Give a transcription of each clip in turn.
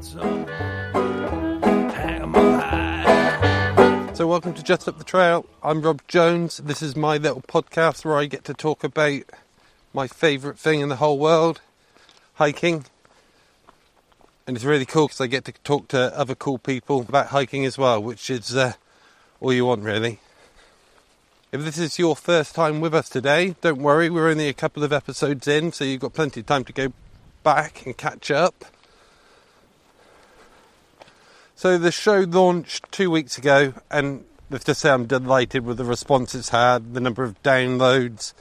So, welcome to Just Up the Trail. I'm Rob Jones. This is my little podcast where I get to talk about my favourite thing in the whole world hiking. And it's really cool because I get to talk to other cool people about hiking as well, which is uh, all you want, really. If this is your first time with us today, don't worry, we're only a couple of episodes in, so you've got plenty of time to go back and catch up. So the show launched two weeks ago, and let's just say I'm delighted with the response it's had, the number of downloads,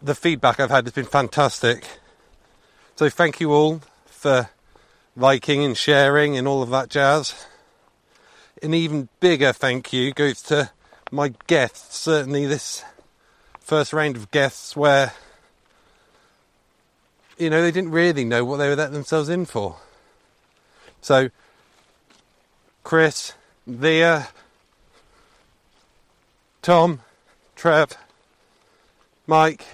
the feedback I've had has been fantastic. So thank you all for liking and sharing and all of that jazz. An even bigger thank you goes to my guests, certainly this first round of guests where you know they didn't really know what they were letting themselves in for. So Chris, Leah, Tom, Trev, Mike,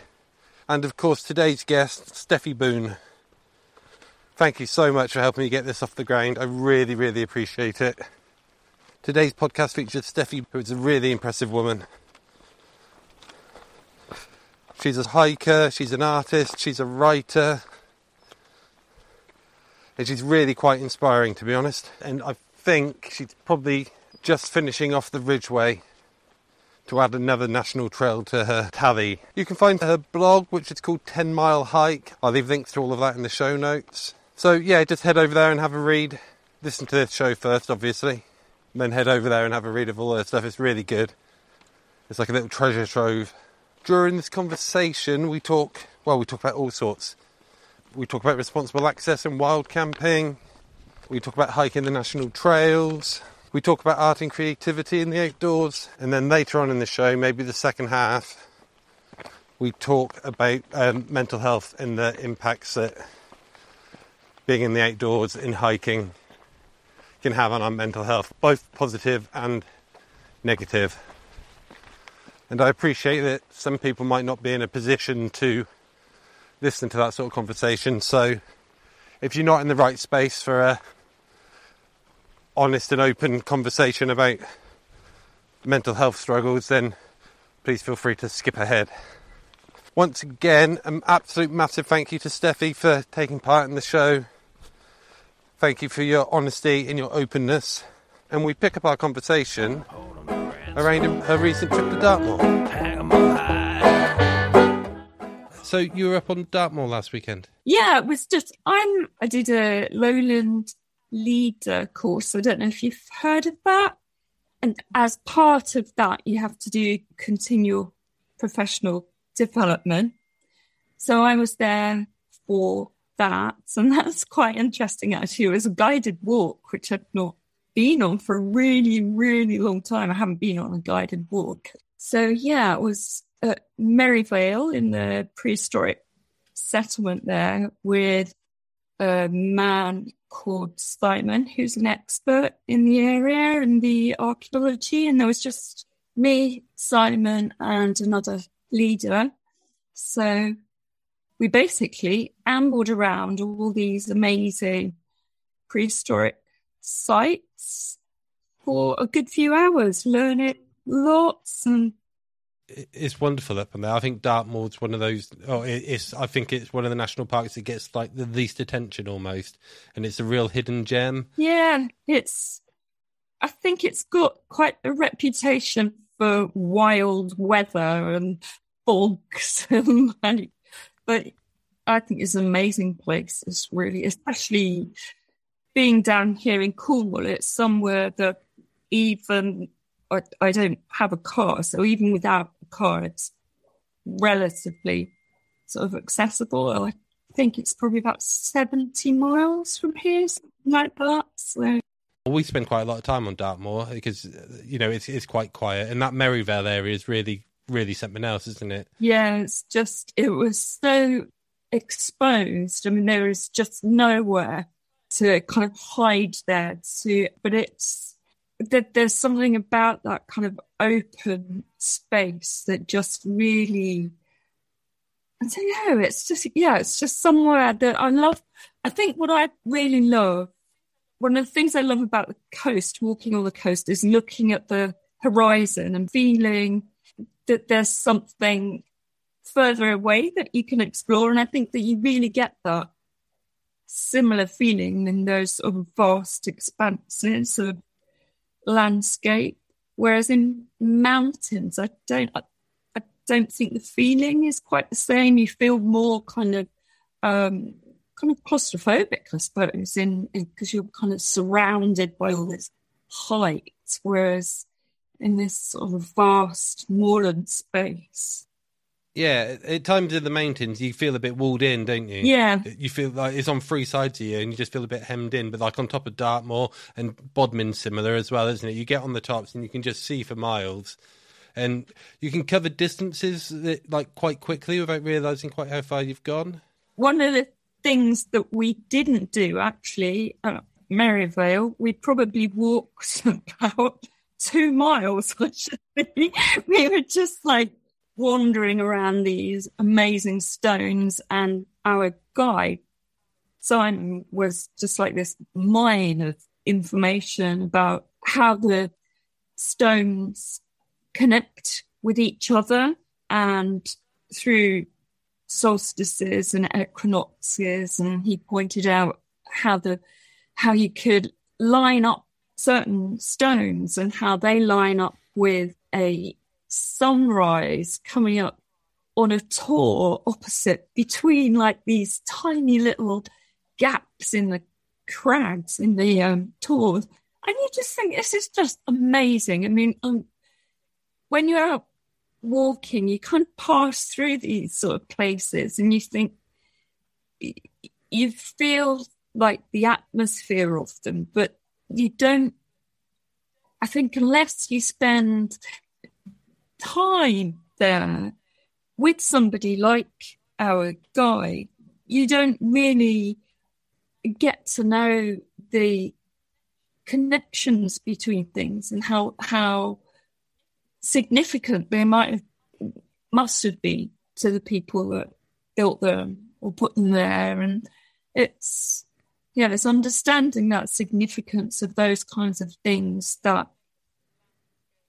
and of course today's guest, Stephie Boon. Thank you so much for helping me get this off the ground. I really, really appreciate it. Today's podcast features Stephie, who is a really impressive woman. She's a hiker, she's an artist, she's a writer, and she's really quite inspiring to be honest. And I think she's probably just finishing off the Ridgeway to add another national trail to her tally. You can find her blog, which is called 10 Mile Hike. I'll leave links to all of that in the show notes. So, yeah, just head over there and have a read. Listen to this show first, obviously. And then head over there and have a read of all her stuff. It's really good. It's like a little treasure trove. During this conversation, we talk, well, we talk about all sorts. We talk about responsible access and wild camping. We talk about hiking the national trails. We talk about art and creativity in the outdoors. And then later on in the show, maybe the second half, we talk about um, mental health and the impacts that being in the outdoors in hiking can have on our mental health, both positive and negative. And I appreciate that some people might not be in a position to listen to that sort of conversation. So if you're not in the right space for a honest and open conversation about mental health struggles, then please feel free to skip ahead. Once again, an absolute massive thank you to Stephie for taking part in the show. Thank you for your honesty and your openness. And we pick up our conversation around her recent trip to Dartmoor. So you were up on Dartmoor last weekend? Yeah, it was just I'm I did a lowland leader course. I don't know if you've heard of that. And as part of that, you have to do continual professional development. So I was there for that. And that's quite interesting, actually. It was a guided walk, which I'd not been on for a really, really long time. I haven't been on a guided walk. So, yeah, it was at Merivale in the prehistoric settlement there with a man called Simon, who's an expert in the area and the archaeology. And there was just me, Simon, and another leader. So we basically ambled around all these amazing prehistoric sites for a good few hours, learning lots and it's wonderful up in there. I think Dartmoor's one of those. Oh, it's. I think it's one of the national parks that gets like the least attention almost, and it's a real hidden gem. Yeah, it's. I think it's got quite a reputation for wild weather and fogs, and like, but I think it's an amazing place. It's really, especially being down here in Cornwall. It's somewhere that even I don't have a car, so even without a car, it's relatively sort of accessible. I think it's probably about 70 miles from here, something like that. So. We spend quite a lot of time on Dartmoor because, you know, it's, it's quite quiet. And that Merivale area is really, really something else, isn't it? Yeah, it's just, it was so exposed. I mean, there is just nowhere to kind of hide there. To, but it's, that there's something about that kind of open space that just really I don't know, it's just yeah, it's just somewhere that I love. I think what I really love one of the things I love about the coast, walking on the coast, is looking at the horizon and feeling that there's something further away that you can explore. And I think that you really get that similar feeling in those sort of vast expanses of landscape. Whereas in mountains, I don't, I, I don't think the feeling is quite the same. You feel more kind of um, kind of claustrophobic, I suppose, in because you're kind of surrounded by all this height, whereas in this sort of vast moorland space. Yeah, at times in the mountains, you feel a bit walled in, don't you? Yeah. You feel like it's on three sides of you and you just feel a bit hemmed in. But like on top of Dartmoor and Bodmin's similar as well, isn't it? You get on the tops and you can just see for miles. And you can cover distances that, like quite quickly without realizing quite how far you've gone. One of the things that we didn't do actually at Merivale, we probably walked about two miles. we were just like wandering around these amazing stones, and our guide, Simon, was just like this mine of information about how the stones connect with each other and through solstices and equinoxes, and he pointed out how the how you could line up certain stones and how they line up with a sunrise coming up on a tour opposite between like these tiny little gaps in the crags in the um, tors. And you just think this is just amazing. I mean, um, when you're out walking, you kind of pass through these sort of places and you think you feel like the atmosphere of them, but you don't. I think unless you spend time there with somebody like our guy, you don't really get to know the connections between things and how how significant they might have must have been to the people that built them or put them there. And it's yeah, it's understanding that significance of those kinds of things that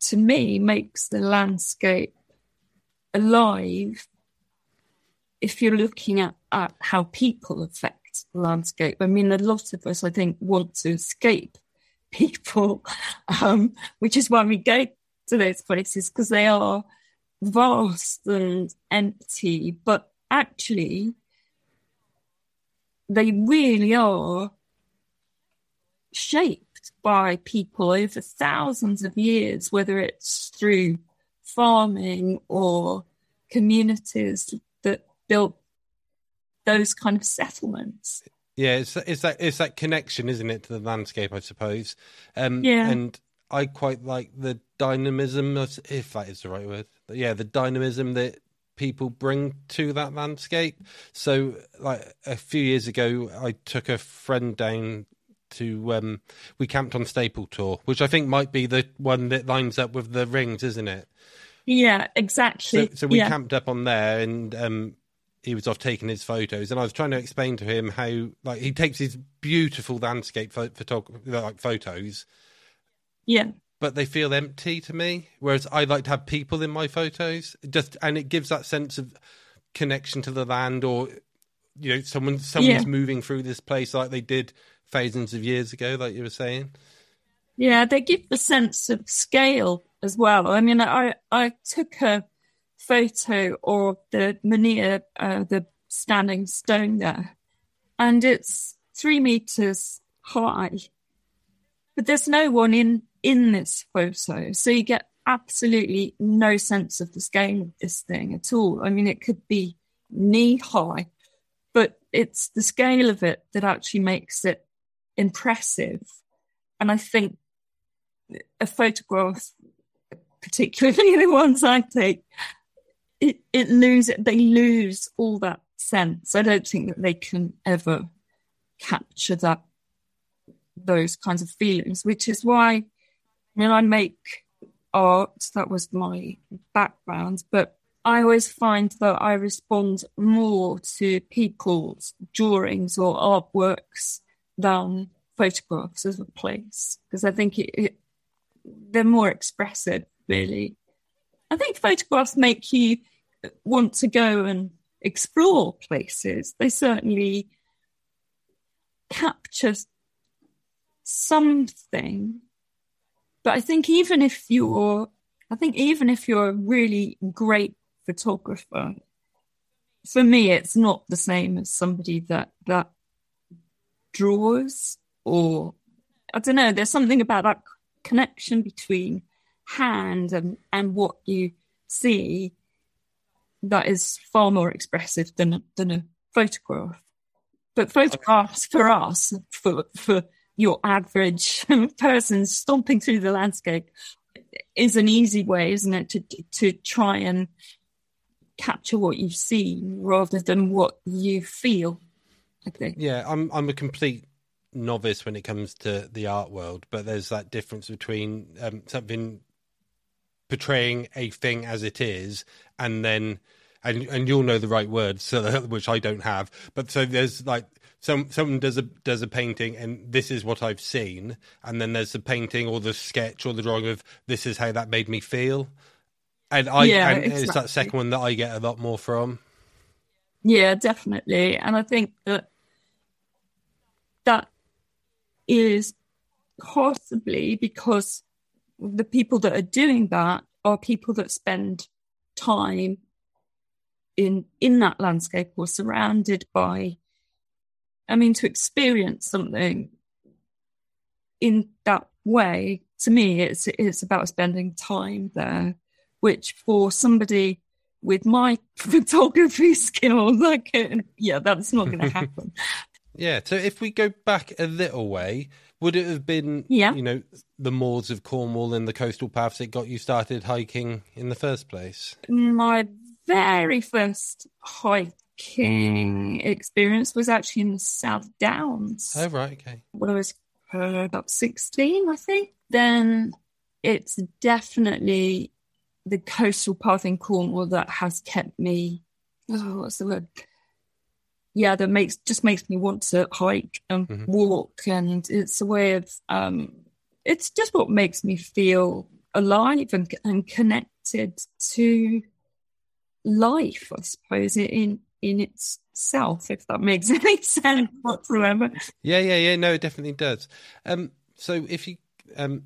to me makes the landscape alive if you're looking at, at how people affect the landscape. I mean, a lot of us, I think, want to escape people, um, which is why we go to those places because they are vast and empty, but actually, they really are shaped by people over thousands of years, whether it's through farming or communities that built those kind of settlements. Yeah, it's it's that it's that connection, isn't it, to the landscape? I suppose. Um, yeah, and I quite like the dynamism, if that is the right word. Yeah, the dynamism that people bring to that landscape. So, like a few years ago, I took a friend down to um, we camped on Staple Tor, which I think might be the one that lines up with the rings, isn't it? Yeah, exactly. So, so we yeah. camped up on there, and um, he was off taking his photos, and I was trying to explain to him how like he takes his beautiful landscape photography, like photos, yeah. But they feel empty to me. Whereas I like to have people in my photos, just and it gives that sense of connection to the land, or you know, someone someone's Yeah. moving through this place like they did thousands of years ago, like you were saying. Yeah, they give the sense of scale as well. I mean, I I took a photo of the menhir, uh, the standing stone there, and it's three meters high, but there's no one in in this photo, so you get absolutely no sense of the scale of this thing at all. I mean, it could be knee high, but it's the scale of it that actually makes it impressive. And I think a photograph, particularly the ones I take, it, it lose they lose all that sense. I don't think that they can ever capture that those kinds of feelings, which is why when I make art, that was my background, but I always find that I respond more to people's drawings or artworks than photographs of a place because I think it, it, they're more expressive, really. I think photographs make you want to go and explore places. They certainly capture something. But I think even if you're, I think even if you're a really great photographer, for me, it's not the same as somebody that that draws or I don't know. There's something about that connection between hand and and what you see that is far more expressive than than a photograph. But photographs for us, for for your average person stomping through the landscape, is an easy way, isn't it, to to try and capture what you've seen rather than what you feel. I think. Yeah, I'm I'm a complete novice when it comes to the art world, but there's that difference between um, something portraying a thing as it is and then and and you'll know the right words so which I don't have but so there's like some someone does a does a painting and this is what I've seen and then there's the painting or the sketch or the drawing of this is how that made me feel and I Yeah, and exactly. it's that second one that I get a lot more from Yeah, definitely. And I think that that is possibly because the people that are doing that are people that spend time in in that landscape or surrounded by I mean to experience something in that way to me it's it's about spending time there which for somebody with my photography skills like yeah that's not going to happen Yeah. So if we go back a little way, would it have been, Yeah. you know, the moors of Cornwall and the coastal paths that got you started hiking in the first place? my very first hiking experience was actually in the South Downs Oh, right. Okay. when I was uh, about 16, I think. Then it's definitely the coastal path in Cornwall that has kept me, oh, what's the word? Yeah, that makes just makes me want to hike and Mhm. walk, and it's a way of um, it's just what makes me feel alive and and connected to life, I suppose, in in itself, if that makes any sense whatsoever. Yeah, yeah, yeah. No, it definitely does. Um, so if you, um,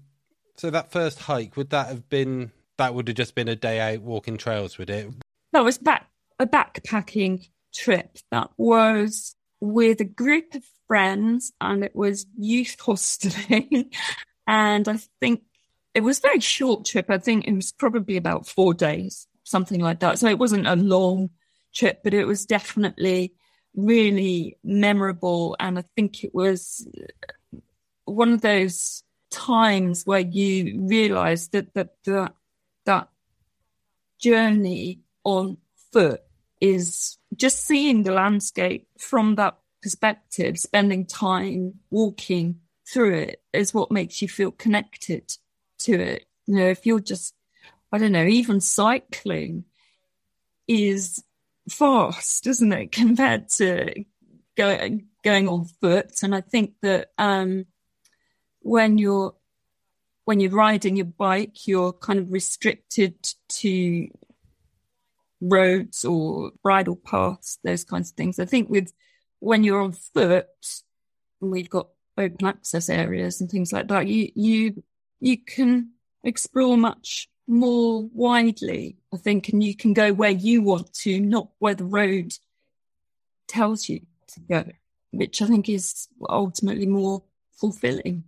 so that first hike would that have been? That would have just been a day out walking trails, would it? That was back a backpacking trip that was with a group of friends and it was youth hosteling. and I think it was very short trip. I think it was probably about four days, something like that. So it wasn't a long trip, but it was definitely really memorable. And I think it was one of those times where you realize that that that, that journey on foot is just seeing the landscape from that perspective, spending time walking through it is what makes you feel connected to it. You know, if you're just, I don't know, even cycling is fast, isn't it, compared to going going on foot? And I think that um, when you're when you're riding your bike, you're kind of restricted to roads or bridle paths, those kinds of things. I think with when you're on foot, we've got open access areas and things like that. You you you can explore much more widely, I think, and you can go where you want to, not where the road tells you to go, which I think is ultimately more fulfilling.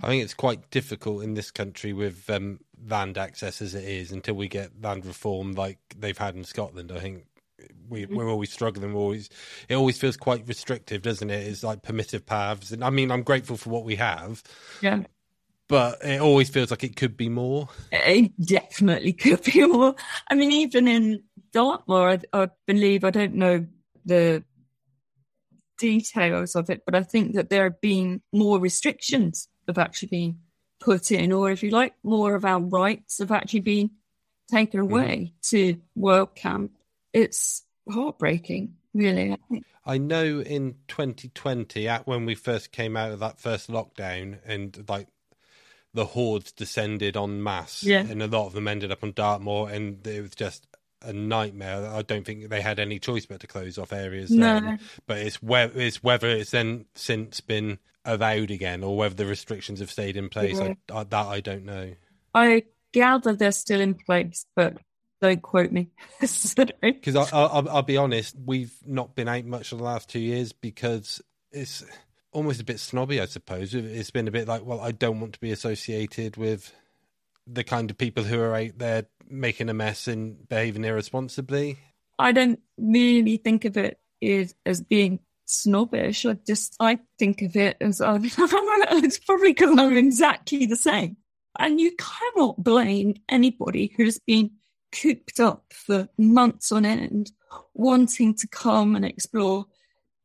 I think it's quite difficult in this country with um, land access as it is until we get land reform like they've had in Scotland. I think we, mm-hmm. we're always struggling. We're always it always feels quite restrictive, doesn't it? It's like permissive paths, and I mean, I'm grateful for what we have, Yeah. but it always feels like it could be more. It definitely could be more. I mean, even in Dartmoor, I, I believe, I don't know the details of it, but I think that there have been more restrictions have actually been put in, or if you like, more of our rights have actually been taken mm-hmm. away to wild camp. It's heartbreaking. really. I know in 2020, at when we first came out of that first lockdown, and like the hordes descended en masse, Yeah. and a lot of them ended up on Dartmoor, and it was just a nightmare. I don't think they had any choice but to close off areas. No. then. but it's where it's whether it's then since been avowed again, or whether the restrictions have stayed in place. Yeah. I, I, that I don't know. I gather they're still in place, but don't quote me. Because I'll, I'll be honest, we've not been out much for the last two years because it's almost a bit snobby, I suppose. It's been a bit like, well, I don't want to be associated with the kind of people who are out there making a mess and behaving irresponsibly. I don't really think of it as, being snobbish. I just I think of it as uh, it's probably because I'm exactly the same. And you cannot blame anybody who's been cooped up for months on end, wanting to come and explore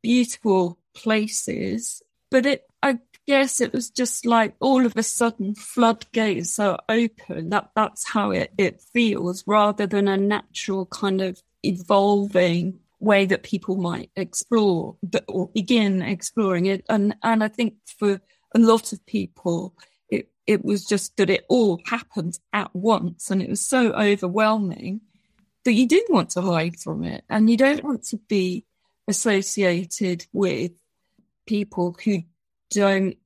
beautiful places. But it, I guess, it was just like all of a sudden floodgates are open. That that's how it it feels, rather than a natural kind of evolving way that people might explore or begin exploring it. And and I think for a lot of people, it it was just that it all happened at once, and it was so overwhelming that you did want to hide from it, and you don't want to be associated with people who don't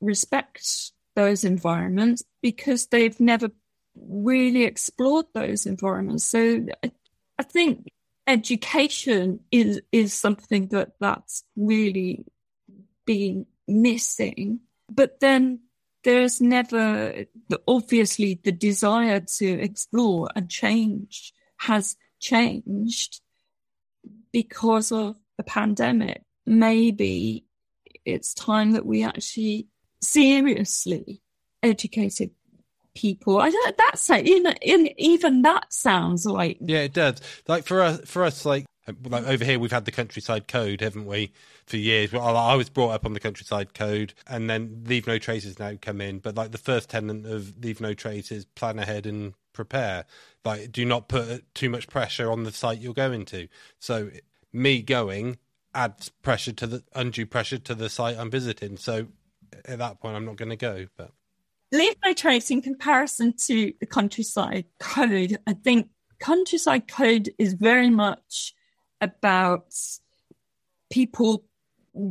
respect those environments because they've never really explored those environments. So I, I think education is is something that that's really been missing. But then there's never obviously the desire to explore and change has changed because of the pandemic. Maybe it's time that we actually seriously educated people. I don't, that's in, in even that sounds like Yeah, it does. Like for us, for us, like like over here, we've had the countryside code, haven't we, for years? Well, I I was brought up on the countryside code, and then Leave No Traces now come in. But like the first tenant of Leave No Traces, plan ahead and prepare. Like, do not put too much pressure on the site you're going to. So, me going adds pressure to the undue pressure to the site I'm visiting. So, at that point, I'm not going to go. But leave trace in comparison to the countryside code. I think countryside code is very much about people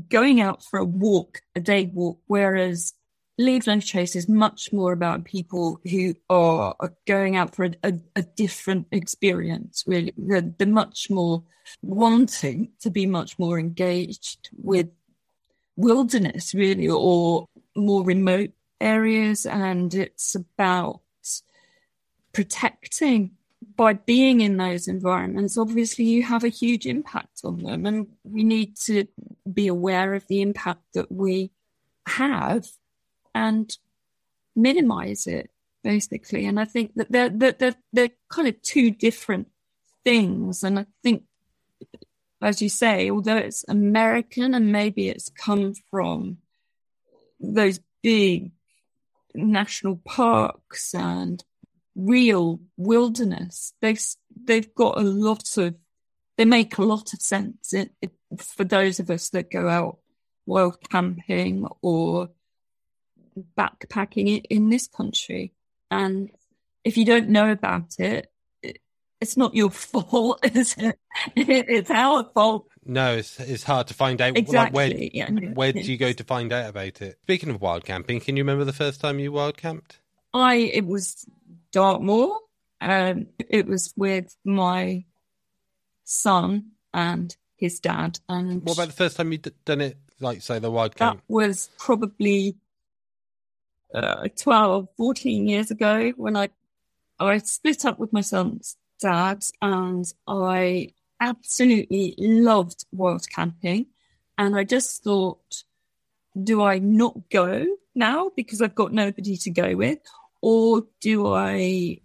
going out for a walk, a day walk, whereas leave no trace is much more about people who are going out for a, a, a different experience. Really, they're, they're much more wanting to be much more engaged with wilderness, really, or more remote areas, and it's about protecting by being in those environments. Obviously, you have a huge impact on them, and we need to be aware of the impact that we have and minimize it, basically. And I think that they're they're they're, kind of two different things, and I think. As you say, although it's American and maybe it's come from those big national parks and real wilderness. They've they've got a lot of they make a lot of sense it, it, for those of us that go out wild camping or backpacking in, in this country. And if you don't know about it, it it's not your fault, is it? It's our fault. no, it's it's hard to find out. Exactly. Like, where yeah. where did you go to find out about it? Speaking of wild camping, can you remember the first time you wild camped? I it was Dartmoor. Um, it was with my son and his dad, and What about the first time you d- done it? Like say the wild camp? that camp. was probably uh, 12, 14 years ago when I I split up with my son's dad, and I absolutely loved wild camping, and I just thought, do I not go now because I've got nobody to go with, or do I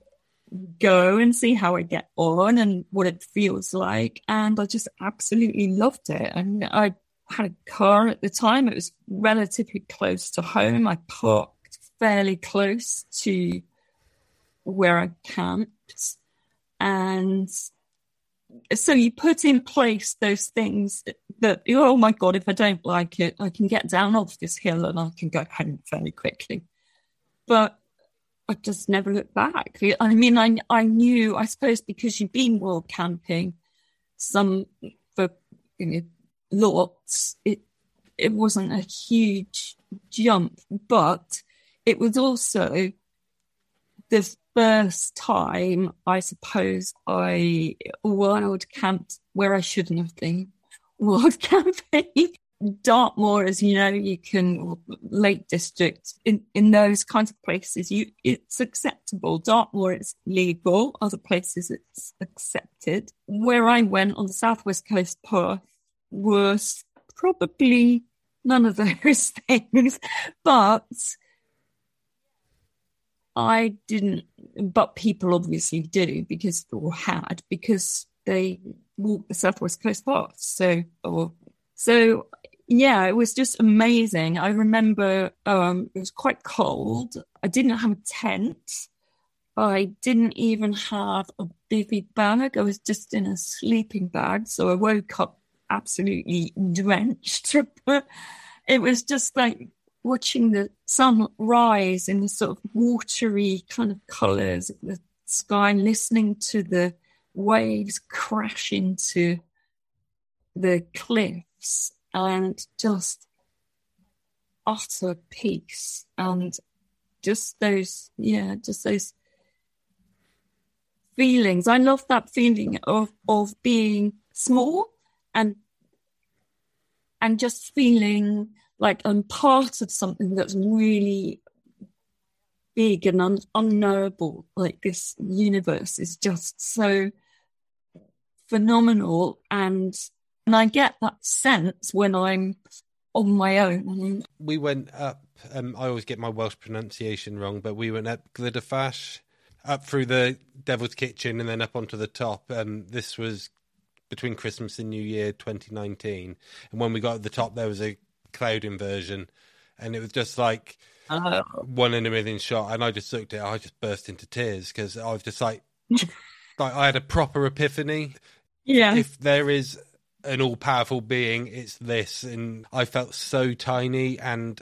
go and see how I get on and what it feels like? And I just absolutely loved it. And I had a car at the time. It was relatively close to home. I parked fairly close to where I camped. And so you put in place those things that, oh my God, if I don't like it, I can get down off this hill and I can go home very quickly. But I just never looked back. I mean, I, I knew, I suppose, because you've been wild camping some for you know, lots, it, it wasn't a huge jump, but it was also the first time, I suppose, I wild camped where I shouldn't have been. Wild camping. Dartmoor, as you know, you can Lake District in, in those kinds of places, you it's acceptable. Dartmoor it's legal. Other places it's accepted. Where I went on the southwest coast path was probably none of those things, but I didn't, but people obviously do because, or had, because they walked the Southwest Coast Path. So, or, so yeah, it was just amazing. I remember um, it was quite cold. I didn't have a tent. I didn't even have a bivy bag. I was just in a sleeping bag. So I woke up absolutely drenched. it was just like watching the sun rise in the sort of watery kind of colours of the sky listening to the waves crash into the cliffs and just utter peace and just those yeah just those feelings. I love that feeling of of being small and and just feeling like I'm part of something that's really big and un- unknowable. Like this universe is just so phenomenal, and and I get that sense when I'm on my own. We went up. Um, I always get my Welsh pronunciation wrong, but we went up Glyder Fach, up through the Devil's Kitchen, and then up onto the top. Um, this was between Christmas and New Year 2019. And when we got at the top, there was a cloud inversion, and it was just like oh. one in a million shot. And I just looked at it, I just burst into tears because I was just like, like I had a proper epiphany. Yeah. If there is an all powerful being, it's this. And I felt so tiny and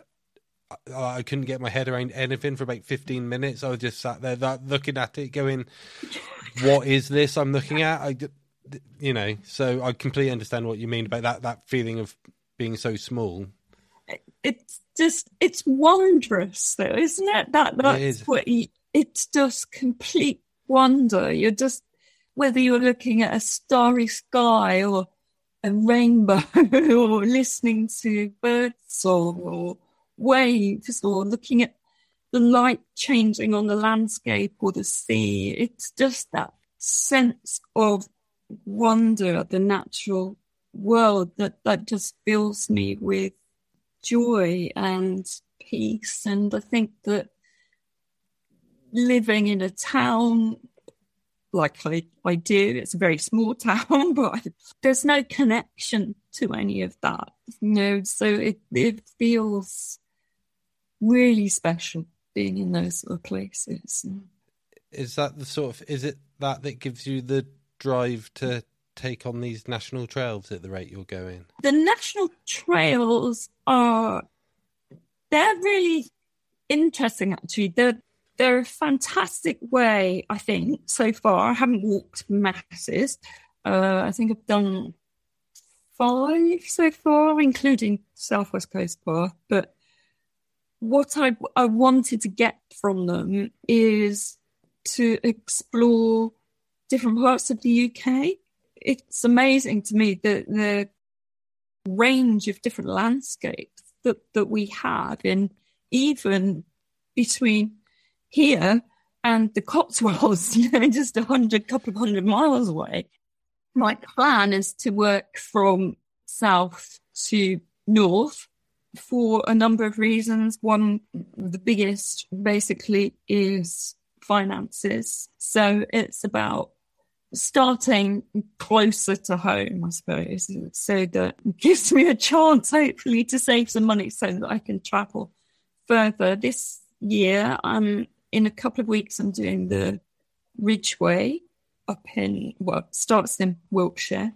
I couldn't get my head around anything for about 15 minutes. I was just sat there that, looking at it, going, What is this I'm looking at? I, you know, so I completely understand what you mean about that, that feeling of being so small it's just it's wondrous though isn't it that that's it is. what you, it's just complete wonder you're just whether you're looking at a starry sky or a rainbow or listening to bird song or waves or looking at the light changing on the landscape or the sea it's just that sense of wonder at the natural world that that just fills me with joy and peace. And I think that living in a town like I, I do, it's a very small town, but there's no connection to any of that. You know, so it, it feels really special being in those sort of places. Is that the sort of, is it that that gives you the drive to take on these national trails at the rate you're going? The national trails are they're really interesting actually. They're they're a fantastic way, I think, so far. I haven't walked masses. Uh, I think I've done five so far, including Southwest Coast Path. But what I, I wanted to get from them is to explore different parts of the UK it's amazing to me the the range of different landscapes that that we have in even between here and the Cotswolds, you know, just a hundred, couple of hundred miles away. My plan is to work from south to north for a number of reasons. One, the biggest basically is finances. So it's about starting closer to home, I suppose, so that gives me a chance, hopefully, to save some money so that I can travel further. This year, I'm in a couple of weeks, I'm doing the Ridgeway up in, well, starts in Wiltshire.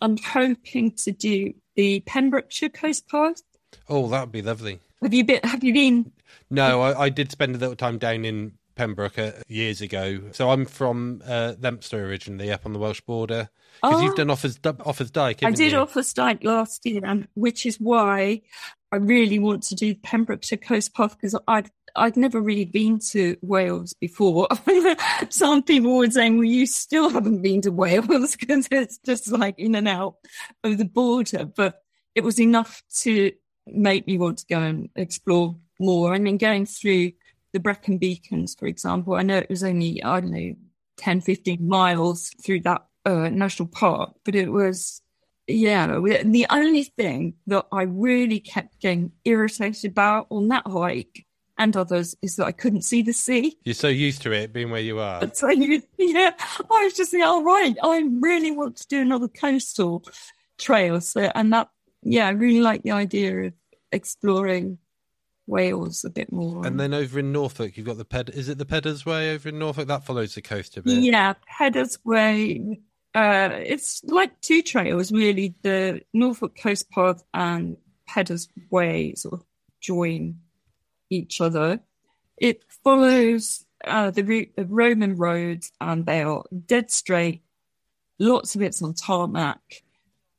I'm hoping to do the Pembrokeshire Coast Path. Oh, that would be lovely. Have you been? Have you been? No, I, I did spend a little time down in Pembroke uh, years ago. So I'm from uh, originally, up on the Welsh border. Because Oh. you've done Offa's, Offa's Dyke, I did you? Offa Dyke last year, and which is why I really want to do Pembrokeshire Coast Path because I'd I'd never really been to Wales before. Some people were saying, "Well, you still haven't been to Wales because it's just like in and out of the border." But it was enough to make me want to go and explore more. I mean, going through the Brecon Beacons, for example, I know it was only I don't know 10, 15 miles through that uh, national park, but it was yeah, the only thing that I really kept getting irritated about on that hike and others is that I couldn't see the sea. You're so used to it being where you are. So you, yeah, I was just like, all right, I really want to do another coastal trail. So, and that, yeah, I really like the idea of exploring Wales a bit more. And then over in Norfolk, you've got the Ped. Is it the Peddars Way over in Norfolk? That follows the coast a bit. Yeah, Peddars Way. Uh, it's like two trails, really. The Norfolk Coast Path and Peddars Way sort of join each other. It follows uh, the route of Roman roads, and they are dead straight. Lots of it's on tarmac.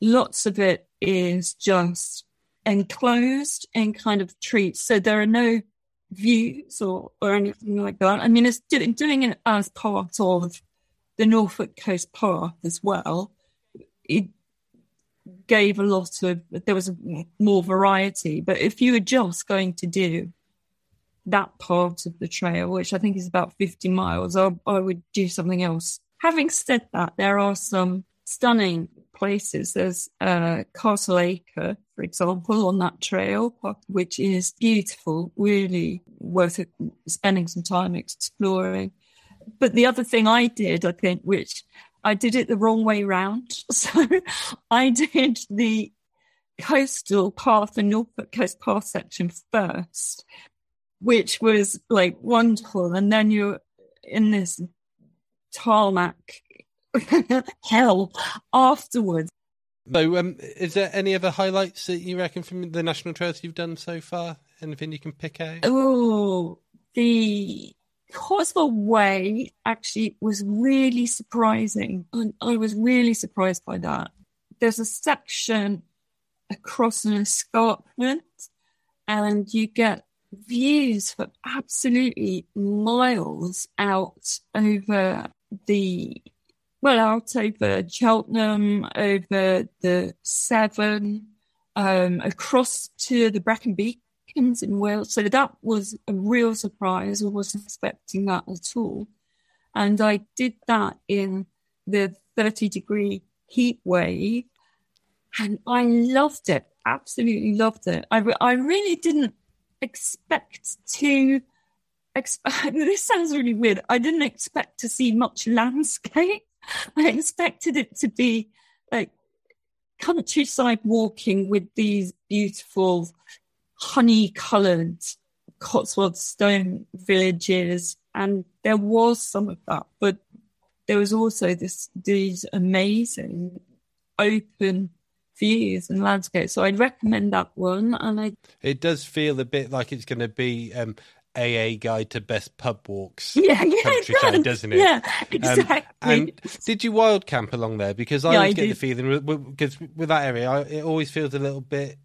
Lots of it is just enclosed and kind of trees. So there are no views or, or anything like that. I mean, it's doing, doing it as part of the Norfolk Coast Path as well. It gave a lot of, there was more variety. But if you were just going to do that part of the trail, which I think is about 50 miles, I, I would do something else. Having said that, there are some stunning places. There's uh, Acre, for example, on that trail, which is beautiful, really worth it, spending some time exploring. But the other thing I did, I think, which I did it the wrong way round. So I did the coastal path, the Norfolk Coast Path section first, which was like wonderful. And then you're in this tarmac hell afterwards. So, um, is there any other highlights that you reckon from the national trails you've done so far? Anything you can pick out? Oh, the Cotswold Way actually was really surprising. And I was really surprised by that. There's a section across an escarpment, and you get views for absolutely miles out over the well, out over Cheltenham, over the Severn, um, across to the Brecon Beacons in Wales. So that was a real surprise. I wasn't expecting that at all. And I did that in the 30 degree heat wave and I loved it. Absolutely loved it. I, re- I really didn't expect to. Exp- this sounds really weird. I didn't expect to see much landscape. I expected it to be like countryside walking with these beautiful honey coloured Cotswold stone villages. And there was some of that, but there was also this these amazing open views and landscapes. So I'd recommend that one. And I It does feel a bit like it's going to be um, AA guide to best pub walks. yeah, yeah, Countryside, it does. doesn't it? Yeah, Um, exactly. and did you wild camp along there? Because I Yeah, always I get the feeling because with that area, I, it always feels a little bit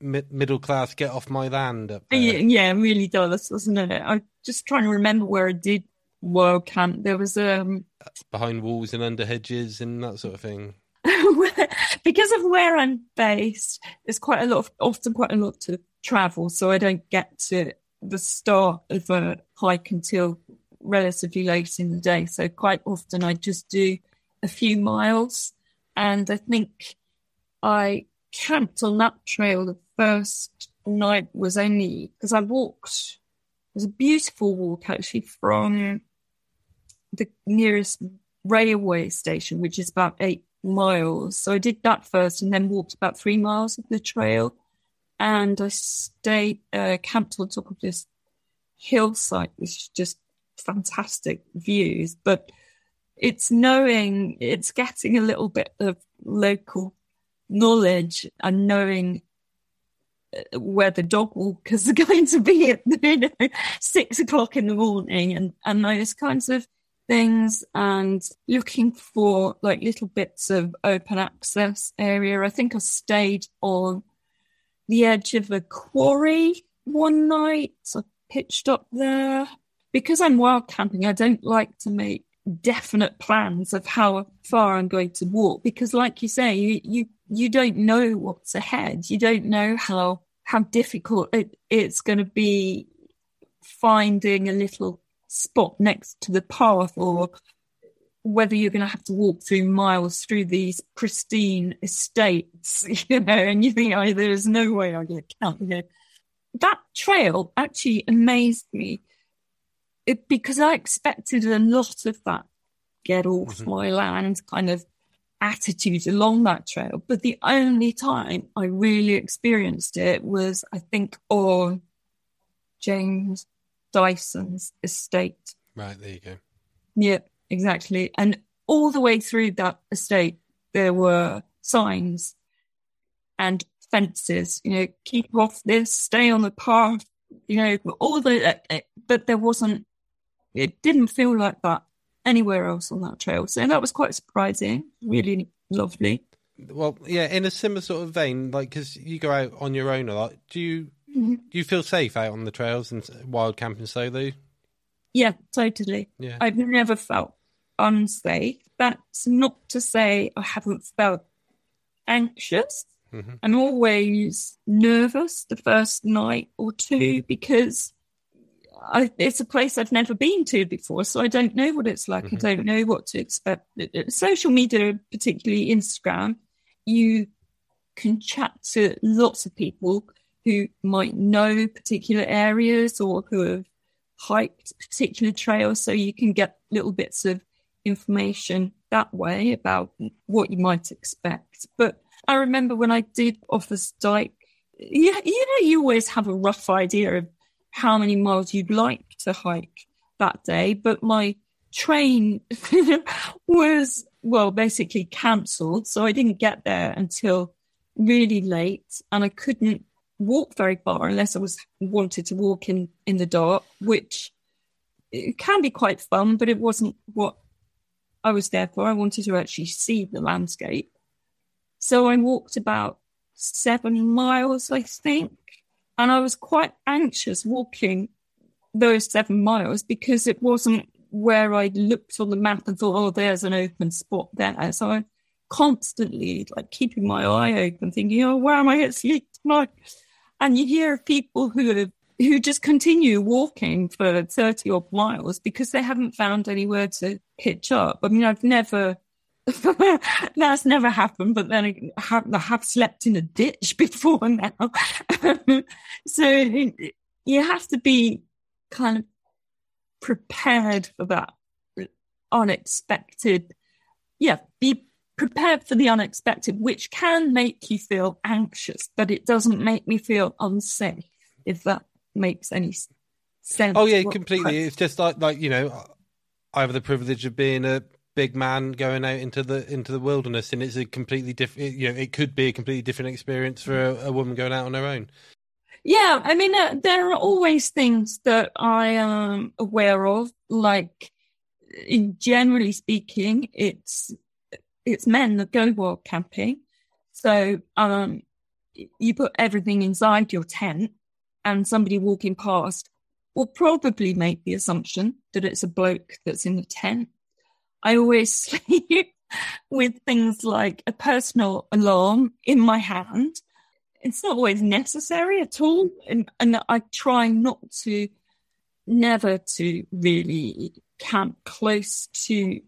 mi- middle class. Get off my land up there. yeah, yeah, it really does, doesn't it? I'm just trying to remember where I did wild camp. There was um behind walls and under hedges and that sort of thing. because of where I'm based, there's quite a lot of often quite a lot to travel, so I don't get to the start of a hike until relatively late in the day. So quite often I just do a few miles, and I think I camped on that trail the first night was only because I walked. It was a beautiful walk actually from the nearest railway station, which is about eight miles. So I did that first and then walked about three miles of the trail. And I stayed, uh, camped on top of this hillside, which is just fantastic views. But it's knowing, it's getting a little bit of local knowledge and knowing uh, where the dog walkers are going to be at you know, six o'clock in the morning and, and those kinds of things and looking for like little bits of open access area. I think I stayed on the edge of a quarry one night. So I pitched up there. Because I'm wild camping, I don't like to make definite plans of how far I'm going to walk because like you say, you, you you don't know what's ahead. You don't know how how difficult it, it's going to be finding a little spot next to the path or whether you're going to have to walk through miles through these pristine estates, you know, and you think, oh, there's no way I'm going to count here. That trail actually amazed me it, because I expected a lot of that get off mm-hmm. my land kind of attitude along that trail. But the only time I really experienced it was, I think, on James Dyson's estate. Right, there you go. Yeah, exactly. And all the way through that estate, there were signs and fences, you know, keep off this, stay on the path, you know, all the, uh, uh, but there wasn't, it didn't feel like that anywhere else on that trail. So that was quite surprising, really lovely. Well, yeah, in a similar sort of vein, like because you go out on your own a lot. Do you mm-hmm. do you feel safe out on the trails and wild camping solo? Yeah, totally. Yeah, I've never felt unsafe. That's not to say I haven't felt anxious. Mm-hmm. I'm always nervous the first night or two because I, it's a place I've never been to before, so I don't know what it's like. Mm-hmm. I don't know what to expect. Social media, particularly Instagram, you can chat to lots of people who might know particular areas or who have hiked particular trails, so you can get little bits of information that way about what you might expect. But I remember when I did Offa's Dyke, you, you know, you always have a rough idea of how many miles you'd like to hike that day, but my train was, well, basically cancelled. So I didn't get there until really late and I couldn't walk very far unless I was wanted to walk in, in the dark, which it can be quite fun, but it wasn't what I was there for. I wanted to actually see the landscape. So I walked about seven miles, I think, and I was quite anxious walking those seven miles because it wasn't where I looked on the map and thought, oh, there's an open spot there. So I constantly like keeping my eye open, thinking, oh, where am I sleep tonight? And you hear people who have, who just continue walking for 30 odd miles because they haven't found anywhere to pitch up. I mean, I've never That's never happened, but then I have, I have slept in a ditch before now. so you have to be kind of prepared for that unexpected. Yeah, be prepared for the unexpected, which can make you feel anxious, but it doesn't make me feel unsafe, if that makes any sense. Oh yeah, completely. It's just like like you know, I have the privilege of being a big man going out into the into the wilderness, and it's a completely different. You know, it could be a completely different experience for a, a woman going out on her own. Yeah, I mean, uh, there are always things that I am aware of. Like, in generally speaking, it's it's men that go wild camping. So, um, you put everything inside your tent, and somebody walking past will probably make the assumption that it's a bloke that's in the tent I always sleep with things like a personal alarm in my hand. It's not always necessary at all. And, and I try not to, never to really camp close to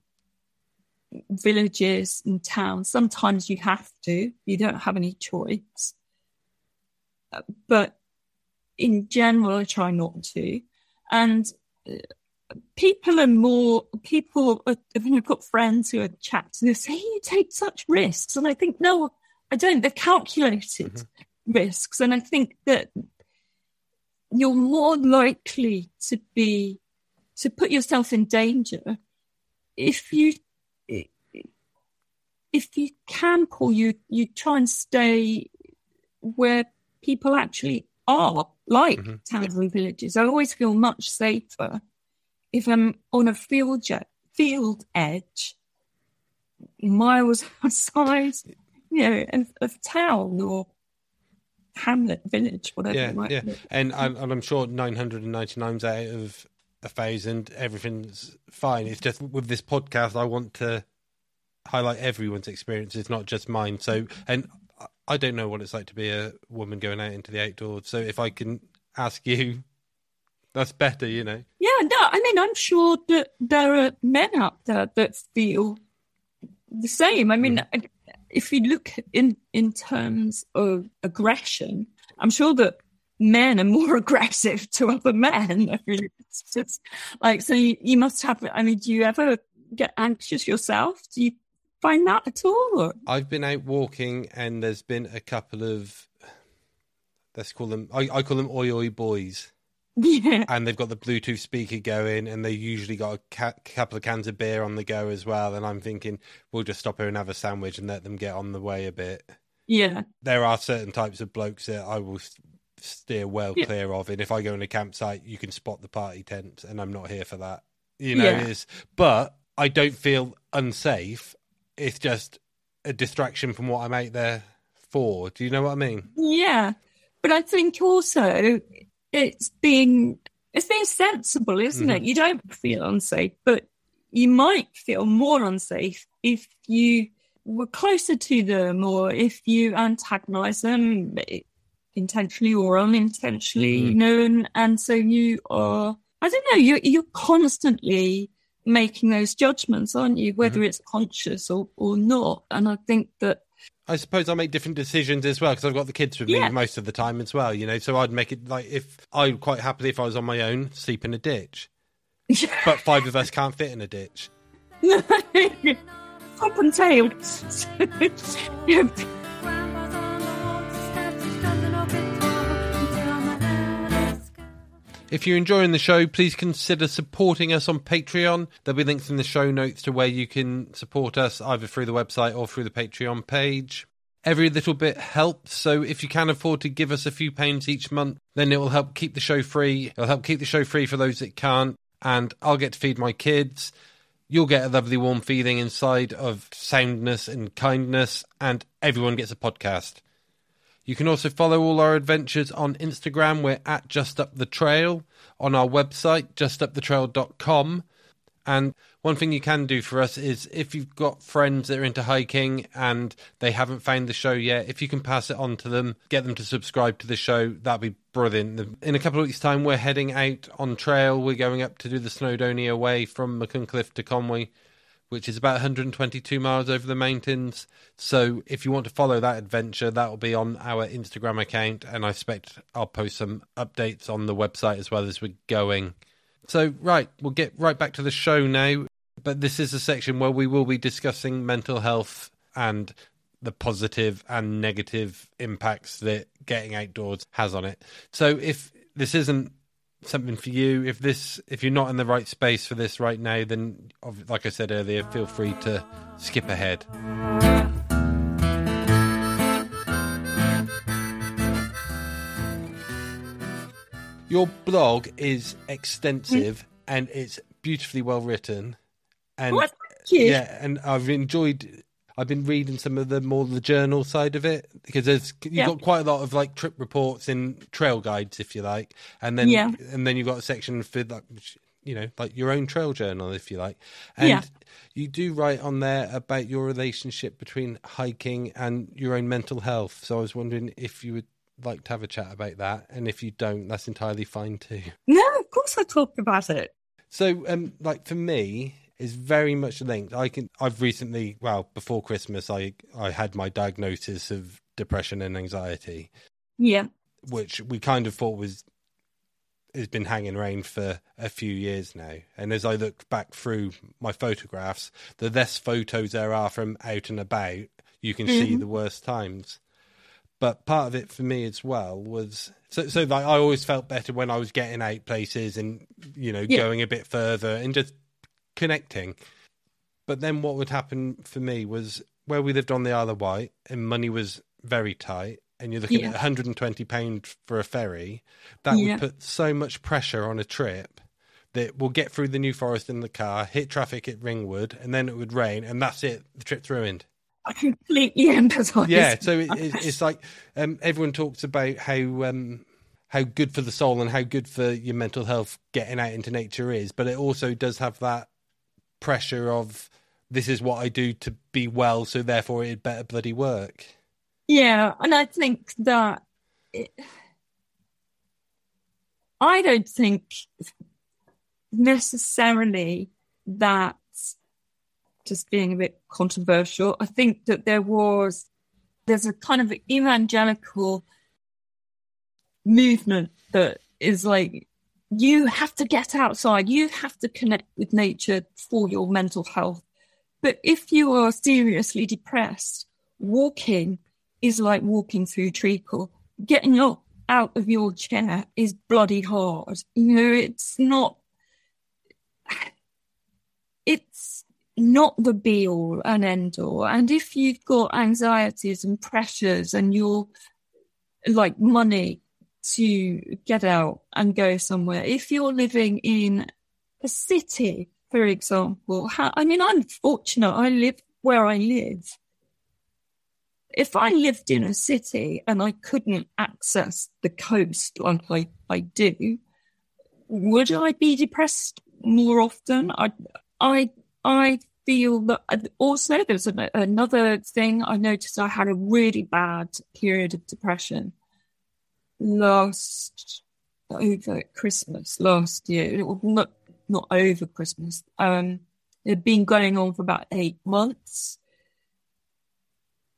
villages and towns. Sometimes you have to, you don't have any choice. Uh, but in general, I try not to. And uh, people are more people are, I've got friends who are chats and they say you take such risks and I think no I don't they're calculated mm-hmm. risks and I think that you're more likely to be to put yourself in danger if you if you can pull, you you try and stay where people actually are, like Mhm. towns and villages. I always feel much safer if I'm on a field jet, field edge, miles outside, you know, of, of town or hamlet, village, whatever. Yeah, it might yeah. be. And I'm, and I'm sure 999's out of a thousand, everything's fine. It's just with this podcast, I want to highlight everyone's experience. It's not just mine. So, and I- don't know what it's like to be a woman going out into the outdoors. So, if I can ask you, that's better, you know. Yeah, no, I mean, I'm sure that there are men out there that feel the same. I mean, mm. if you look in in terms of aggression, I'm sure that men are more aggressive to other men. I mean, it's just like so. You, you must have. I mean, do you ever get anxious yourself? Do you find that at all? I've been out walking, and there's been a couple of let's call them. I, I call them oi oi boys. Yeah, and they've got the Bluetooth speaker going, and they usually got a ca- couple of cans of beer on the go as well. And I'm thinking we'll just stop here and have a sandwich and let them get on the way a bit. yeah, There are certain types of blokes that I will steer well Yeah. clear of, and if I go in a campsite, you can spot the party tent, and I'm not here for that. You know, Yeah. it is. But I don't feel unsafe. It's just a distraction from what I'm out there for. Do you know what I mean? yeah. But I think also it's being it's being sensible, isn't it? Mm-hmm. You don't feel unsafe, but you might feel more unsafe if you were closer to them or if you antagonize them intentionally or unintentionally, mm-hmm. you know, and, and so you are I don't know, you're you're constantly making those judgments, aren't you? Whether mm-hmm. it's conscious or, or not. And I think that I suppose I make different decisions as well because I've got the kids with Yeah. me most of the time as well, you know. So I'd make it like if I would quite happily, if I was on my own, sleep in a ditch. But five of us can't fit in a ditch. Top and tailed. If you're enjoying the show, please consider supporting us on Patreon. There'll be links in the show notes to where you can support us either through the website or through the Patreon page. Every little bit helps, so if you can afford to give us a few pounds each month, then it will help keep the show free. It'll help keep the show free for those that can't, and I'll get to feed my kids. You'll get a lovely warm feeling inside of soundness and kindness, and everyone gets a podcast. You can also follow all our adventures on Instagram. We're at Just Up the Trail. On our website, justupthetrail.com. And one thing you can do for us is if you've got friends that are into hiking and they haven't found the show yet, if you can pass it on to them, get them to subscribe to the show, that'd be brilliant. In a couple of weeks' time, we're heading out on trail. We're going up to do the Snowdonia Way from Machynlleth to Conway which is about 122 miles over the mountains. So if you want to follow that adventure, that will be on our Instagram account, and I expect I'll post some updates on the website as well as we're going. So, right, we'll get right back to the show now. But this is a section where we will be discussing mental health and the positive and negative impacts that getting outdoors has on it. So, if this isn't something for you if this if you're not in the right space for this right now then like i said earlier feel free to skip ahead your blog is extensive and it's beautifully well written and? Yeah and i've enjoyed i've been reading some of the more the journal side of it because there's you've Yeah. got quite a lot of like trip reports and trail guides if you like and then Yeah. and then you've got a section for like which, you know like your own trail journal if you like and Yeah. you do write on there about your relationship between hiking and your own mental health so i was wondering if you would like to have a chat about that and if you don't that's entirely fine too No, of course I talk about it. so, um, like for me, is very much linked. I can. I've recently, well, before Christmas, I I had my diagnosis of depression and anxiety, Yeah. which we kind of thought was has been hanging around for a few years now. And as I look back through my photographs, the less photos there are from out and about, you can see mm-hmm. the worst times. But part of it for me as well was so so like I always felt better when I was getting out places and you know Yeah. going a bit further and just connecting. But then what would happen for me was where we lived on the Isle of Wight and money was very tight, and you're looking Yeah. at 120 pound for a ferry, that Yeah. would put so much pressure on a trip that we'll get through the New Forest in the car, hit traffic at Ringwood, and then it would rain, and that's it. The trip's ruined. I completely empathise. Yeah, so it, it, it's like um, everyone talks about how um, how good for the soul and how good for your mental health getting out into nature is, but it also does have that pressure of this is what I do to be well, so therefore it better bloody work. Yeah, and I think that it, I don't think necessarily that just being a bit controversial. I think that there was there's a kind of evangelical movement that is like you have to get outside, you have to connect with nature for your mental health. But if you are seriously depressed, walking is like walking through treacle. Getting up out of your chair is bloody hard. You know, it's not. It's not the be all and end all. And if you've got anxieties and pressures and you're like money to get out and go somewhere, if you're living in a city, for example, how, I mean, I'm fortunate. I live where I live. If I lived in a city and I couldn't access the coast like I, I do, would I be depressed more often? I, I, I feel that uh, also there's an, another thing I noticed. I had a really bad period of depression last over Christmas last year. It was not not over Christmas. Um, it had been going on for about eight months.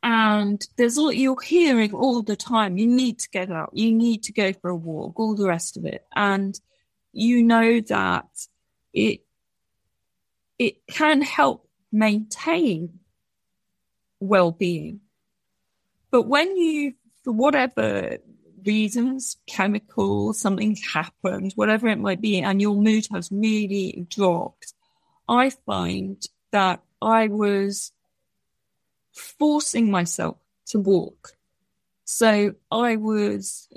And there's all you're hearing all the time. You need to get out. You need to go for a walk. All the rest of it, and you know that it it can help maintain well-being. But when you, for whatever reasons, chemicals, something happened, whatever it might be, and your mood has really dropped, I find that I was forcing myself to walk. So I was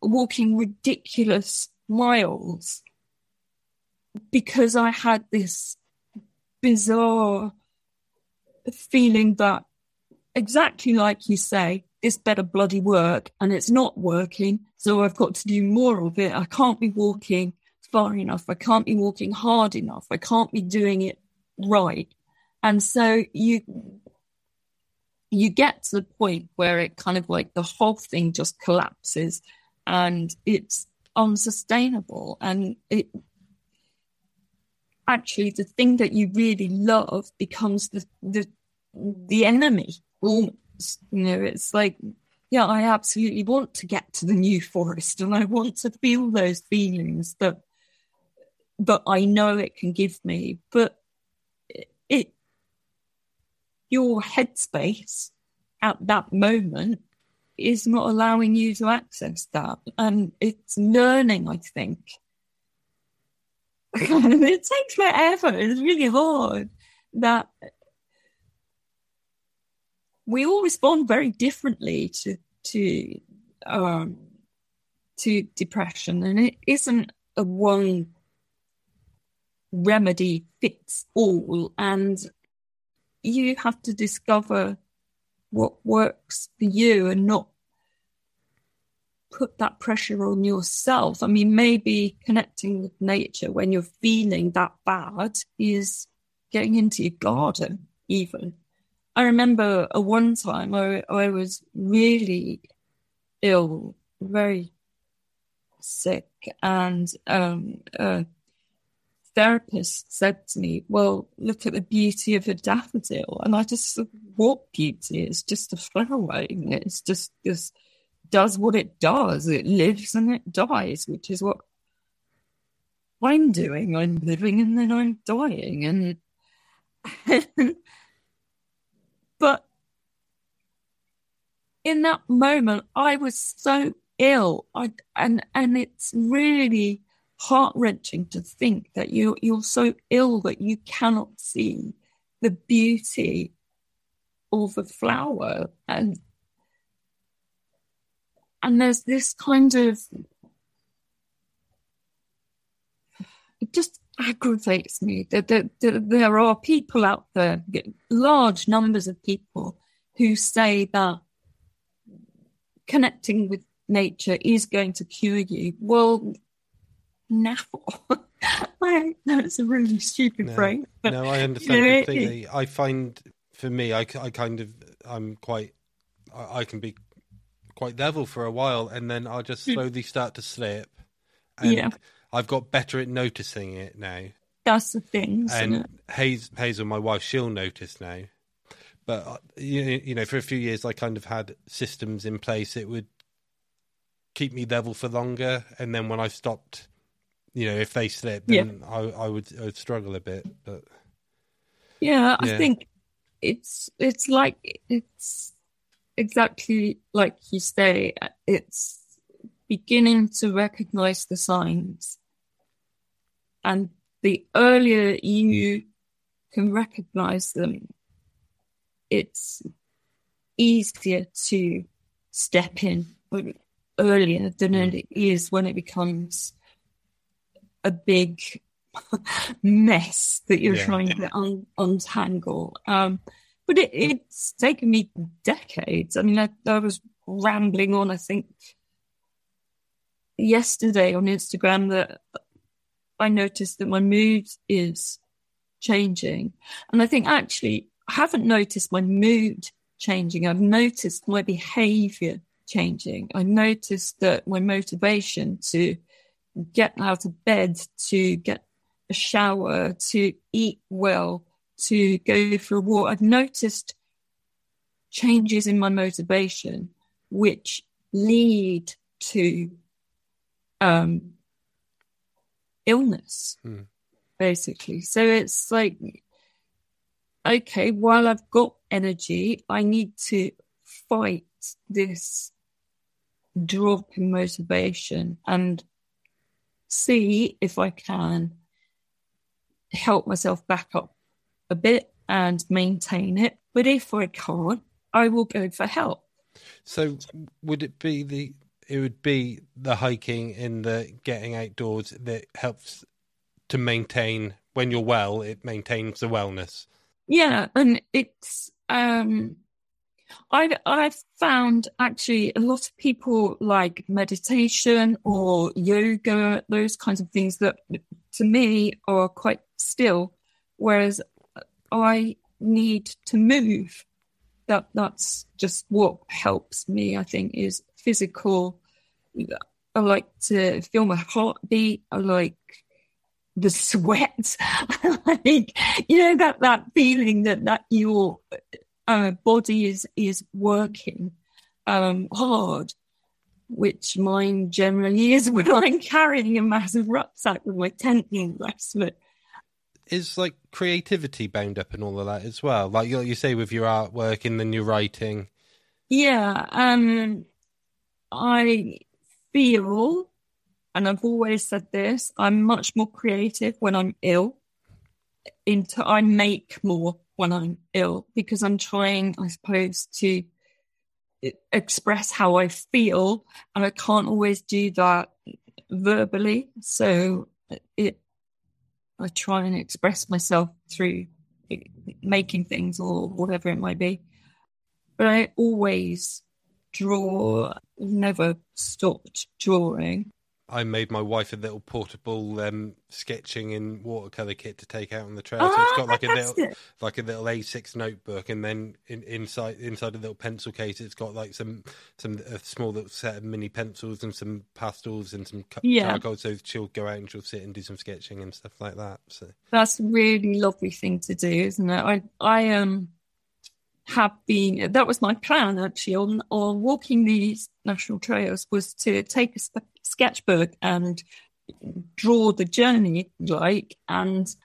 walking ridiculous miles because I had this bizarre feeling that exactly like you say, this better bloody work and it's not working. So I've got to do more of it. I can't be walking far enough. I can't be walking hard enough. I can't be doing it right. And so you, you get to the point where it kind of like the whole thing just collapses and it's unsustainable. And it, actually the thing that you really love becomes the, the, the enemy almost. You know, it's like, yeah, I absolutely want to get to the new forest and I want to feel those feelings that that I know it can give me. But it your headspace at that moment is not allowing you to access that. And it's learning, I think. it takes forever. It's really hard that we all respond very differently to to um, to depression, and it isn't a one remedy fits all. And you have to discover what works for you, and not put that pressure on yourself. I mean, maybe connecting with nature when you're feeling that bad is getting into your garden, even. I remember a one time I, I was really ill, very sick, and um, a therapist said to me, "Well, look at the beauty of a daffodil," and I just "What beauty? It's just a flower. It's just just does what it does. It lives and it dies, which is what I'm doing. I'm living and then I'm dying, and." But in that moment, I was so ill, I, and and it's really heart wrenching to think that you you're so ill that you cannot see the beauty of a flower. And and there's this kind of just aggravates me that, that, that there are people out there, large numbers of people, who say that connecting with nature is going to cure you. Well, no. I know it's a really stupid no, phrase. But, no, I understand you know, completely. I find for me, I, I kind of, I'm quite, I, I, can be quite devil for a while and then I'll just hmm. slowly start to slip. And yeah. I've got better at noticing it now. That's the thing. And Hazel, my wife, she'll notice now. But uh, you know, for a few years, I kind of had systems in place. It would keep me level for longer, and then when I stopped, you know, if they slip, then yeah. I, I, would I would struggle a bit. But yeah, yeah, I think it's it's like it's exactly like you say. It's beginning to recognize the signs and the earlier you can recognize them, it's easier to step in earlier than mm. it is when it becomes a big mess that you're yeah. trying to un- untangle. Um, but it, it's taken me decades. I mean, I, I was rambling on, I think, yesterday on Instagram that I noticed that my mood is changing. And I think actually, I haven't noticed my mood changing. I've noticed my behavior changing. I noticed that my motivation to get out of bed, to get a shower, to eat well, to go for a walk, I've noticed changes in my motivation, which lead to um, illness, hmm. basically. So it's like, okay, while I've got energy, I need to fight this drop in motivation and see if I can help myself back up a bit and maintain it. But if I can't, I will go for help. So, would it be the it would be the hiking and the getting outdoors that helps to maintain when you're well it maintains the wellness. Yeah and it's um i've i've found actually a lot of people like meditation or yoga those kinds of things that to me are quite still whereas i need to move. That that's just what helps me i think is physical I like to feel my heartbeat. I like the sweat. I like, you know, that, that feeling that, that your uh, body is, is working um, hard, which mine generally is when I'm carrying a massive rucksack with my tent and the rest of it. Is like creativity bound up in all of that as well? Like you, you say with your artwork and then your writing. Yeah, um, I feel, and I've always said this, I'm much more creative when I'm ill. Into I make more when I'm ill because I'm trying, I suppose, to express how I feel, and I can't always do that verbally. So it, I try and express myself through making things or whatever it might be. But I always draw, never stopped drawing. I made my wife a little portable um, sketching in watercolor kit to take out on the trail. Oh, so it's got like a little, like a little A6 notebook, and then in, inside inside a little pencil case, it's got like some some a small little set of mini pencils and some pastels and some yeah. charcoal. So she'll go out and she'll sit and do some sketching and stuff like that. So that's a really lovely thing to do, isn't it? I I um have been that was my plan actually on on walking these national trails was to take a sketchbook and draw the journey like and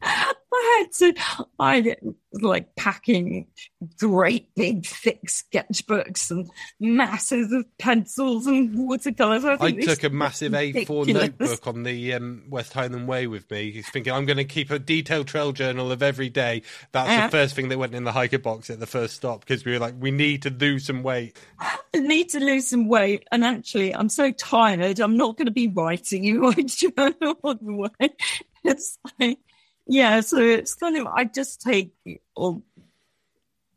I had to, I like packing great big thick sketchbooks and masses of pencils and watercolors. I, I took a massive A4 notebook on the um, West Highland Way with me. He's thinking I'm going to keep a detailed trail journal of every day. That's uh, the first thing that went in the hiker box at the first stop because we were like, we need to lose some weight. I need to lose some weight, and actually, I'm so tired. I'm not going to be writing in my journal on the way. It's like yeah, so it's kind of I just take a,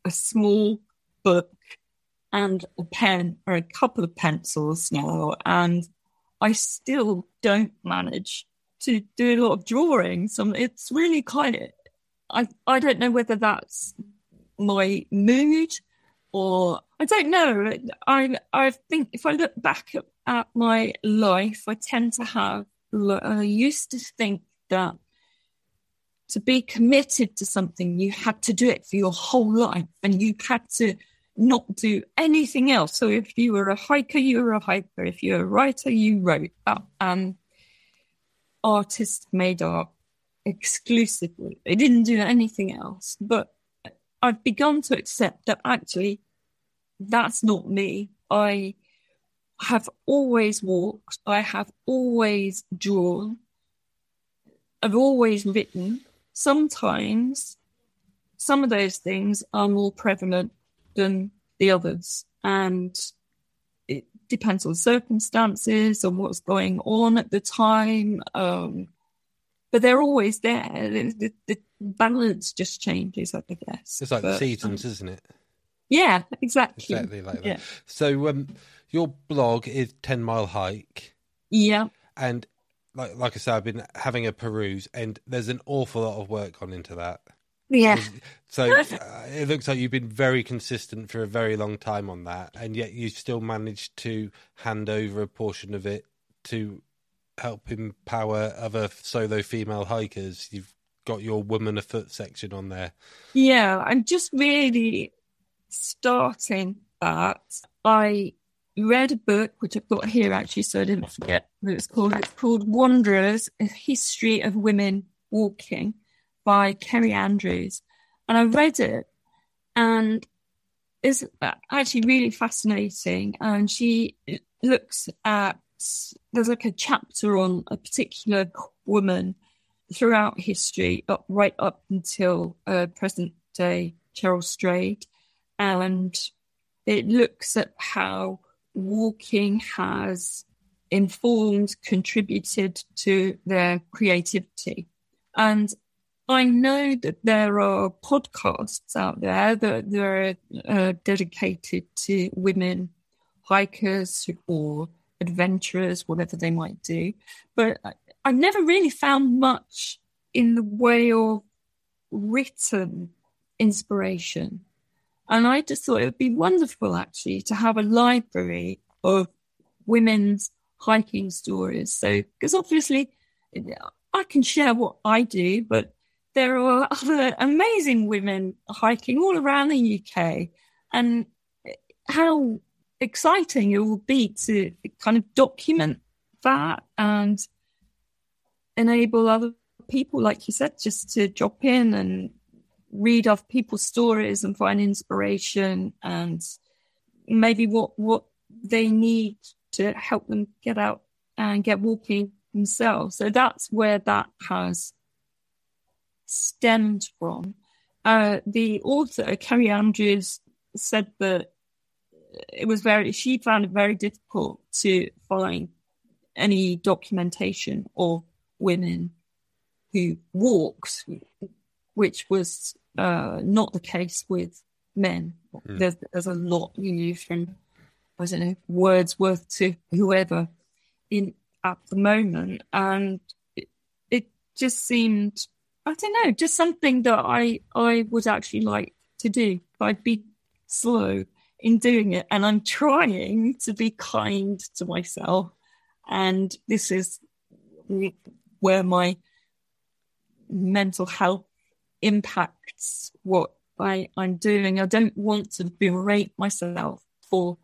small book and a pen or a couple of pencils now, and I still don't manage to do a lot of drawings. Um, it's really kind of I I don't know whether that's my mood or I don't know. I I think if I look back at, at my life, I tend to have. I used to think that to be committed to something, you had to do it for your whole life and you had to not do anything else. So if you were a hiker, you were a hiker. If you're a writer, you wrote. Um, and artists made art exclusively. They didn't do anything else. But I've begun to accept that actually that's not me. I have always walked. I have always drawn. I've always written sometimes some of those things are more prevalent than the others. And it depends on circumstances, on what's going on at the time. Um, but they're always there. The, the, the, balance just changes, I guess. It's like but, the seasons, um, isn't it? Yeah, exactly. Exactly like that. Yeah. So, um, your blog is 10 Mile Hike. Yeah. And like like I said, I've been having a peruse, and there's an awful lot of work gone into that. Yeah. So uh, it looks like you've been very consistent for a very long time on that, and yet you've still managed to hand over a portion of it to help empower other solo female hikers. You've got your woman afoot section on there. Yeah, I'm just really starting that. I read a book which I've got here actually, so I didn't forget what it's called. It's called Wanderers: A History of Women Walking by Kerri Andrews, and I read it, and it's actually really fascinating. And she looks at there's like a chapter on a particular woman throughout history, up right up until uh, present day Cheryl Strayed, and it looks at how walking has informed, contributed to their creativity. And I know that there are podcasts out there that are uh, dedicated to women hikers or adventurers, whatever they might do. But I've never really found much in the way of written inspiration and I just thought it would be wonderful actually to have a library of women's hiking stories. So, because obviously I can share what I do, but there are other amazing women hiking all around the UK. And how exciting it will be to kind of document that and enable other people, like you said, just to drop in and read off people's stories and find inspiration and maybe what what they need to help them get out and get walking themselves. So that's where that has stemmed from. Uh, the author, Kerri Andrews, said that it was very, she found it very difficult to find any documentation of women who walked, which was uh, not the case with men. Mm. There's, there's a lot you know from, I don't know, Wordsworth to whoever in at the moment. And it, it just seemed, I don't know, just something that I, I would actually like to do. I'd be slow in doing it. And I'm trying to be kind to myself. And this is where my mental health impacts what I, I'm doing. I don't want to berate myself for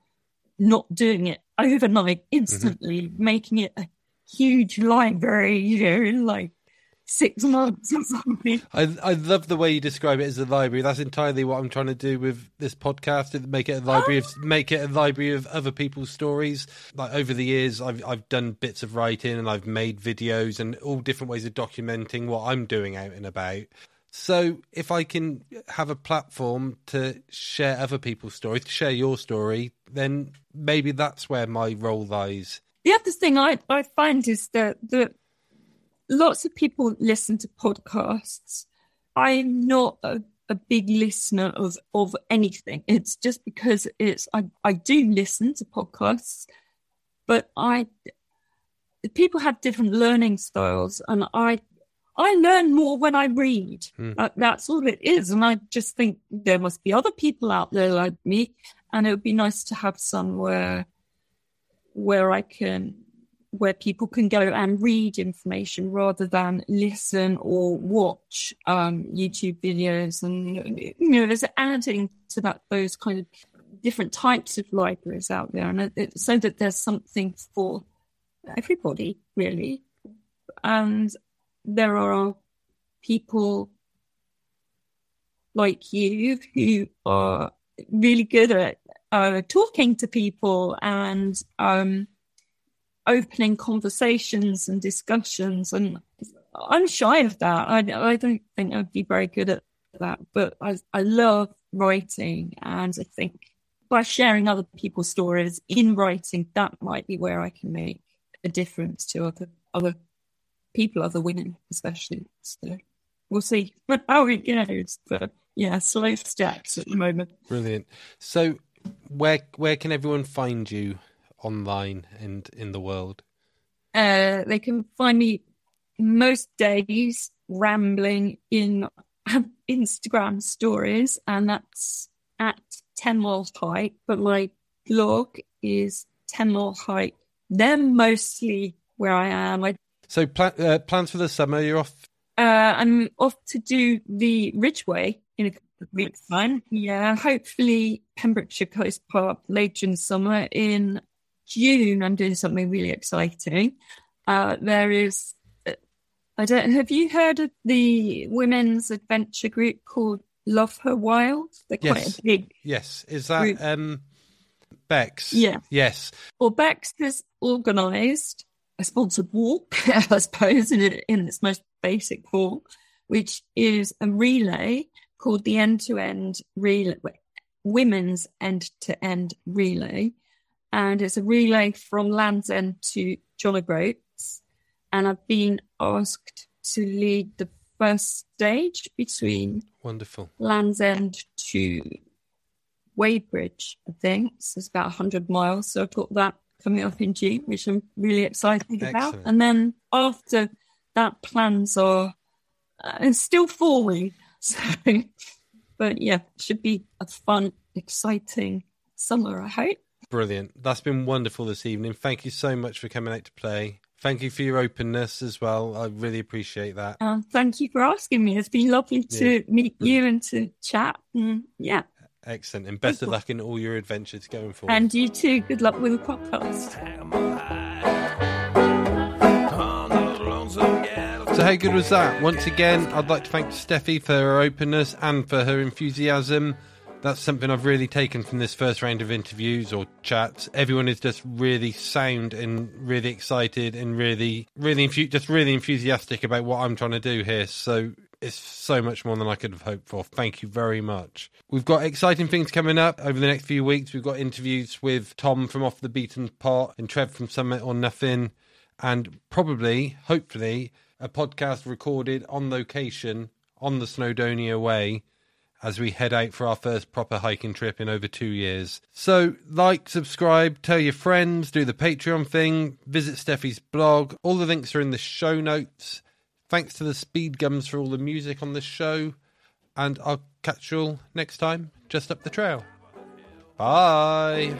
not doing it overnight, instantly, mm-hmm. making it a huge library, you know, like six months or something. I I love the way you describe it as a library. That's entirely what I'm trying to do with this podcast. Make it a library of make it a library of other people's stories. Like over the years, I've I've done bits of writing and I've made videos and all different ways of documenting what I'm doing out and about. So if I can have a platform to share other people's stories, to share your story, then maybe that's where my role lies. The other thing I, I find is that the lots of people listen to podcasts. I'm not a, a big listener of, of anything. It's just because it's I, I do listen to podcasts, but I people have different learning styles and I I learn more when I read. Hmm. Uh, that's all it is. And I just think there must be other people out there like me. And it would be nice to have somewhere where I can, where people can go and read information rather than listen or watch um, YouTube videos. And, you know, there's adding to that, those kind of different types of libraries out there. And it, it, so that there's something for everybody, really. And there are people like you who are really good at uh, talking to people and um, opening conversations and discussions. And I'm shy of that. I, I don't think I'd be very good at that, but I, I love writing. And I think by sharing other people's stories in writing, that might be where I can make a difference to other, other people, are the women, especially. So we'll see how it goes. But yeah, slow steps at the moment. Brilliant. So, where where can everyone find you online and in the world? Uh, they can find me most days rambling in Instagram stories, and that's at Ten Miles Hike. But my blog is Ten Miles Hike. They're mostly where I am. I So, pla- uh, plans for the summer? You're off. Uh, I'm off to do the Ridgeway in a couple of weeks' time. Yeah, hopefully Pembrokeshire Coast Park later in summer. In June, I'm doing something really exciting. Uh, there is, uh, I don't. Have you heard of the women's adventure group called Love Her Wild? They're quite Yes. a big. Yes. Is that Group. um, Bex? Yeah. Yes. Well, Bex has organised a sponsored walk, I suppose, in, it, in its most basic form, which is a relay called the End to End Relay, Women's End to End Relay. And it's a relay from Land's End to John O'Groats. And I've been asked to lead the first stage between Wonderful. Land's End to Wadebridge, I think. So it's about 100 miles. So I've got that coming up in June, which I'm really excited about. And then after that, plans are uh, still forming. So, but yeah, should be a fun, exciting summer, I hope. Brilliant. That's been wonderful this evening. Thank you so much for coming out to play. Thank you for your openness as well. I really appreciate that. Um, thank you for asking me. It's been lovely to meet you and to chat. And yeah, Excellent. And best of luck in all your adventures going forward. and you too. Good luck with the podcast. So how good was that? Once again, I'd like to thank Stephie for her openness and for her enthusiasm. That's something I've really taken from this first round of interviews or chats. Everyone is just really sound and really excited and really, really, just really enthusiastic about what I'm trying to do here. So it's so much more than I could have hoped for. Thank you very much. We've got exciting things coming up over the next few weeks. We've got interviews with Tom from Off the Beaten Pot and Trev from Summit or Nothing, and probably, hopefully, a podcast recorded on location on the Snowdonia Way as we head out for our first proper hiking trip in over two years. So, like, subscribe, tell your friends, do the Patreon thing, visit Stephie's blog. All the links are in the show notes. Thanks to the Speed Gums for all the music on this show. And I'll catch you all next time, just up the trail. Bye.